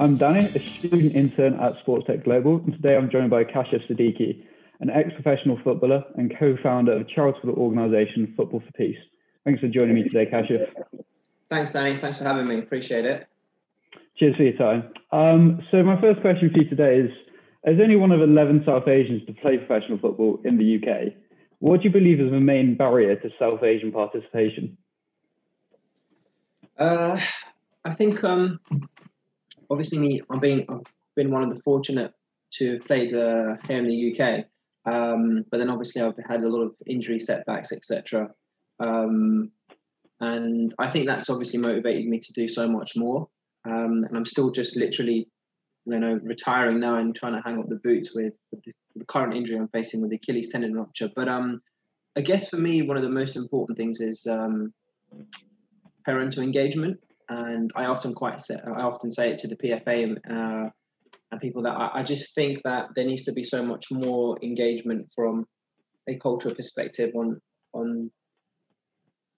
I'm Danny, a student intern at Sports Tech Global, and today I'm joined by Kashif Siddiqi, an ex-professional footballer and co-founder of charitable organisation Football for Peace. Thanks for joining me today, Kashif. Thanks, Danny. Thanks for having me. Appreciate it. Cheers for your time. Um, so my first question for you today is, as only one of 11 South Asians to play professional football in the UK, what do you believe is the main barrier to South Asian participation? Uh, I think um, obviously me, I'm being I've been one of the fortunate to have played uh, here in the UK, um, but then obviously I've had a lot of injury setbacks, etc. Um, and I think that's obviously motivated me to do so much more. Um, and I'm still just literally, you know, retiring now and trying to hang up the boots with, with the, the, current injury I'm facing with Achilles tendon rupture. But um, I guess for me, one of the most important things is um, parental engagement and I often quite say, I often say it to the PFA and, uh, and people that I, I, just think that there needs to be so much more engagement from a cultural perspective on on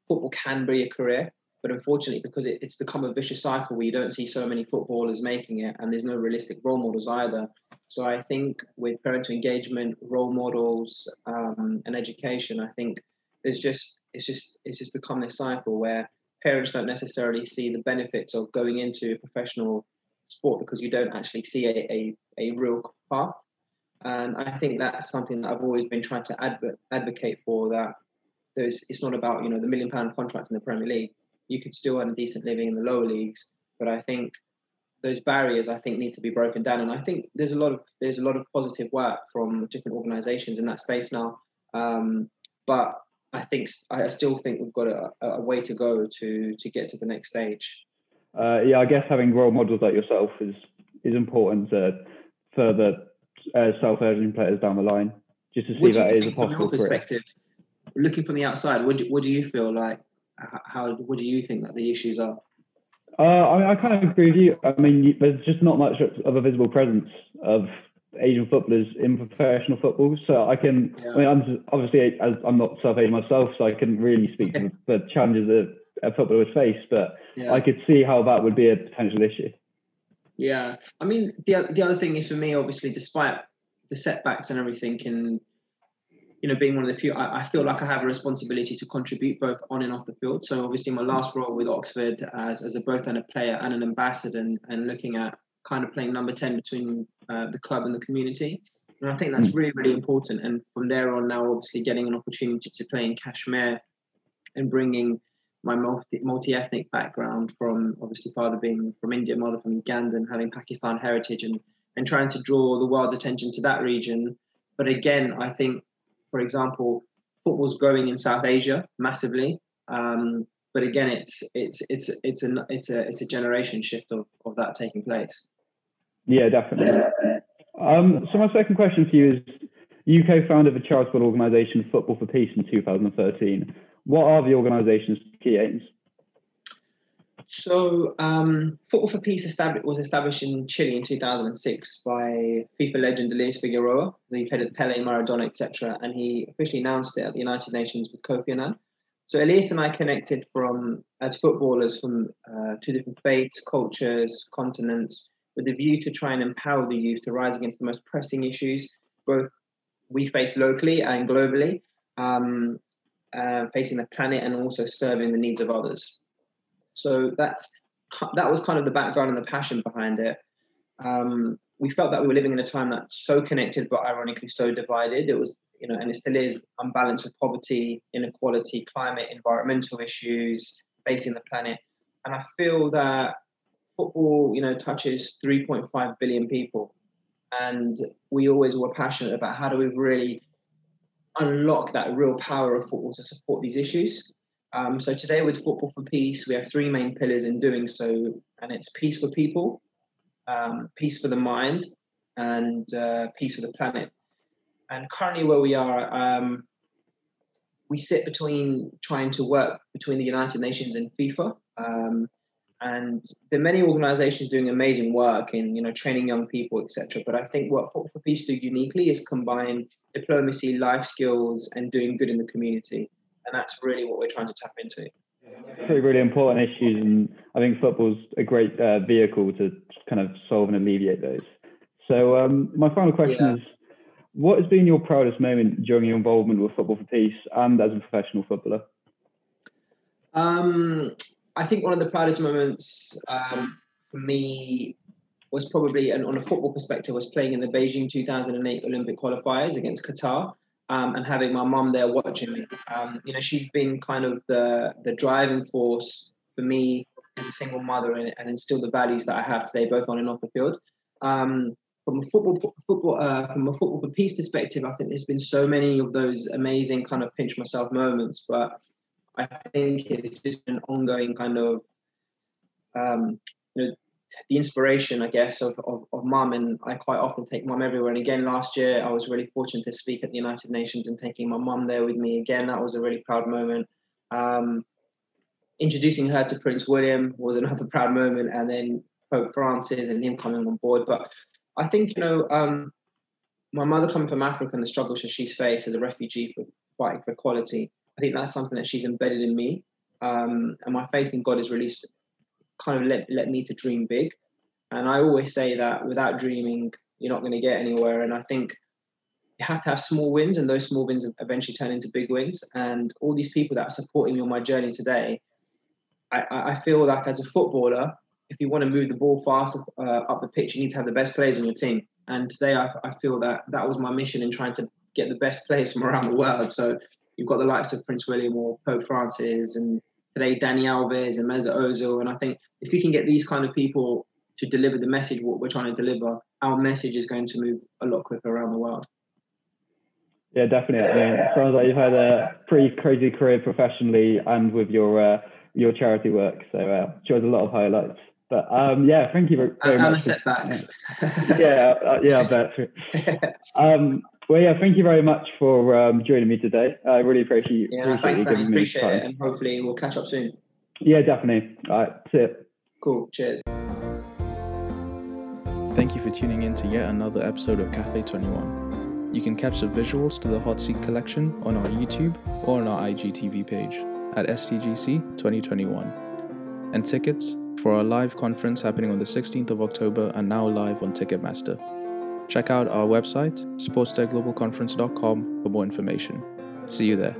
football can be a career, but unfortunately because it, it's become a vicious cycle where you don't see so many footballers making it, and there's no realistic role models either. So I think with parental engagement, role models, um, and education, I think there's just it's just it's just become this cycle where parents don't necessarily see the benefits of going into professional sport because you don't actually see a, a, a real path. And I think that's something that I've always been trying to adv- advocate for that there's, it's not about, you know, the million pound contract in the Premier League. You could still earn a decent living in the lower leagues. But I think those barriers I think need to be broken down. And I think there's a lot of there's a lot of positive work from different organisations in that space now. Um, but I think I still think we've got a, a way to go to to get to the next stage. Uh, yeah, I guess having role models like yourself is is important to further uh, self-urging players down the line, just to see what that is a possible. From your perspective, career. looking from the outside, what do, what do you feel like? How what do you think that the issues are? Uh, I, I kind of agree with you. I mean, there's just not much of a visible presence of Asian footballers in professional football. So I can, yeah. I mean, I'm obviously I'm not South Asian myself, so I can really speak to the challenges that a footballer would face. But yeah. I could see how that would be a potential issue. Yeah, I mean, the the other thing is for me, obviously, despite the setbacks and everything, and you know, being one of the few, I, I, feel like I have a responsibility to contribute both on and off the field. So obviously, my last role with Oxford as as a both and a player and an ambassador, and, and looking at kind of playing number 10 between uh, the club and the community. And I think that's hmm. really, really important. And from there on, now obviously getting an opportunity to play in Kashmir and bringing my multi ethnic background from obviously father being from India, mother from Uganda, and having Pakistan heritage and, and trying to draw the world's attention to that region. But again, I think, for example, football's growing in South Asia massively. Um, but again, it's it's it's it's a it's a it's a generation shift of, of that taking place. Yeah, definitely. Um, so my second question for you is: you co-founded the charitable organisation Football for Peace in 2013. What are the organisation's key aims? So, um, Football for Peace established, was established in Chile in 2006 by FIFA legend Elias Figueroa. He played with Pele, Maradona, etc. And he officially announced it at the United Nations with Kofi Annan. So Elias and I connected from as footballers from uh, two different faiths, cultures, continents, with the view to try and empower the youth to rise against the most pressing issues, both we face locally and globally, um, uh, facing the planet and also serving the needs of others. So that's that was kind of the background and the passion behind it. Um, we felt that we were living in a time that's so connected, but ironically so divided. It was you know, and it still is unbalanced with poverty, inequality, climate, environmental issues facing the planet. And I feel that football, you know, touches 3.5 billion people. And we always were passionate about how do we really unlock that real power of football to support these issues. Um, so today with Football for Peace, we have three main pillars in doing so, and it's peace for people, um, peace for the mind, and uh, peace for the planet. And currently, where we are, um, we sit between trying to work between the United Nations and FIFA. Um, and there are many organizations doing amazing work in you know training young people etc but i think what football for peace do uniquely is combine diplomacy life skills and doing good in the community and that's really what we're trying to tap into three really important issues, and I think football's a great uh, vehicle to kind of solve and alleviate those. So um, my final question yeah. is, what has been your proudest moment during your involvement with Football for Peace and as a professional footballer? Um, I think one of the proudest moments um, for me was probably, and on a football perspective, was playing in the Beijing 2008 Olympic qualifiers against Qatar. Um, and having my mum there watching me. Um, you know, she's been kind of the the driving force for me as a single mother and, and instill the values that I have today, both on and off the field. Um, from a football football uh, from a football for peace perspective, I think there's been so many of those amazing kind of pinch myself moments, but I think it's just an ongoing kind of um, you know the inspiration, I guess, of, of, of mum. And I quite often take mum everywhere. And again, last year, I was really fortunate to speak at the United Nations and taking my mum there with me. Again, that was a really proud moment. Um, introducing her to Prince William was another proud moment. And then Pope Francis and him coming on board. But I think, you know, um, my mother coming from Africa and the struggles that she's faced as a refugee for fighting for equality, I think that's something that she's embedded in me. Um, and my faith in God has released kind of let, let me to dream big. And I always say that without dreaming, you're not going to get anywhere. And I think you have to have small wins, and those small wins eventually turn into big wins. And all these people that are supporting me on my journey today, I, I feel like as a footballer, if you want to move the ball fast uh, up the pitch, you need to have the best players on your team. And today, I, I feel that that was my mission in trying to get the best players from around the world. So you've got the likes of Prince William or Pope Francis and today Dani Alves and Mesut Ozil. And I think if we can get these kind of people to deliver the message what we're trying to deliver, our message is going to move a lot quicker around the world. Yeah, definitely. I mean, it sounds like you've had a pretty crazy career professionally and with your uh, your charity work. So uh, shows a lot of highlights. But um, yeah, thank you very, very and much. And the setbacks. yeah, uh, yeah, I bet. um, well, yeah, thank you very much for um, joining me today. I really appreciate, yeah, appreciate thanks, you giving me Appreciate time. it, and hopefully we'll catch up soon. Yeah, definitely. All right, see it. Cool. Cheers. Thank you for tuning in to yet another episode of Cafe 21. You can catch the visuals to the Hot Seat collection on our YouTube or on our IGTV page at STGC 2021. And tickets for our live conference happening on the 16th of October are now live on Ticketmaster. Check out our website, sportstechglobalconference.com, for more information. See you there.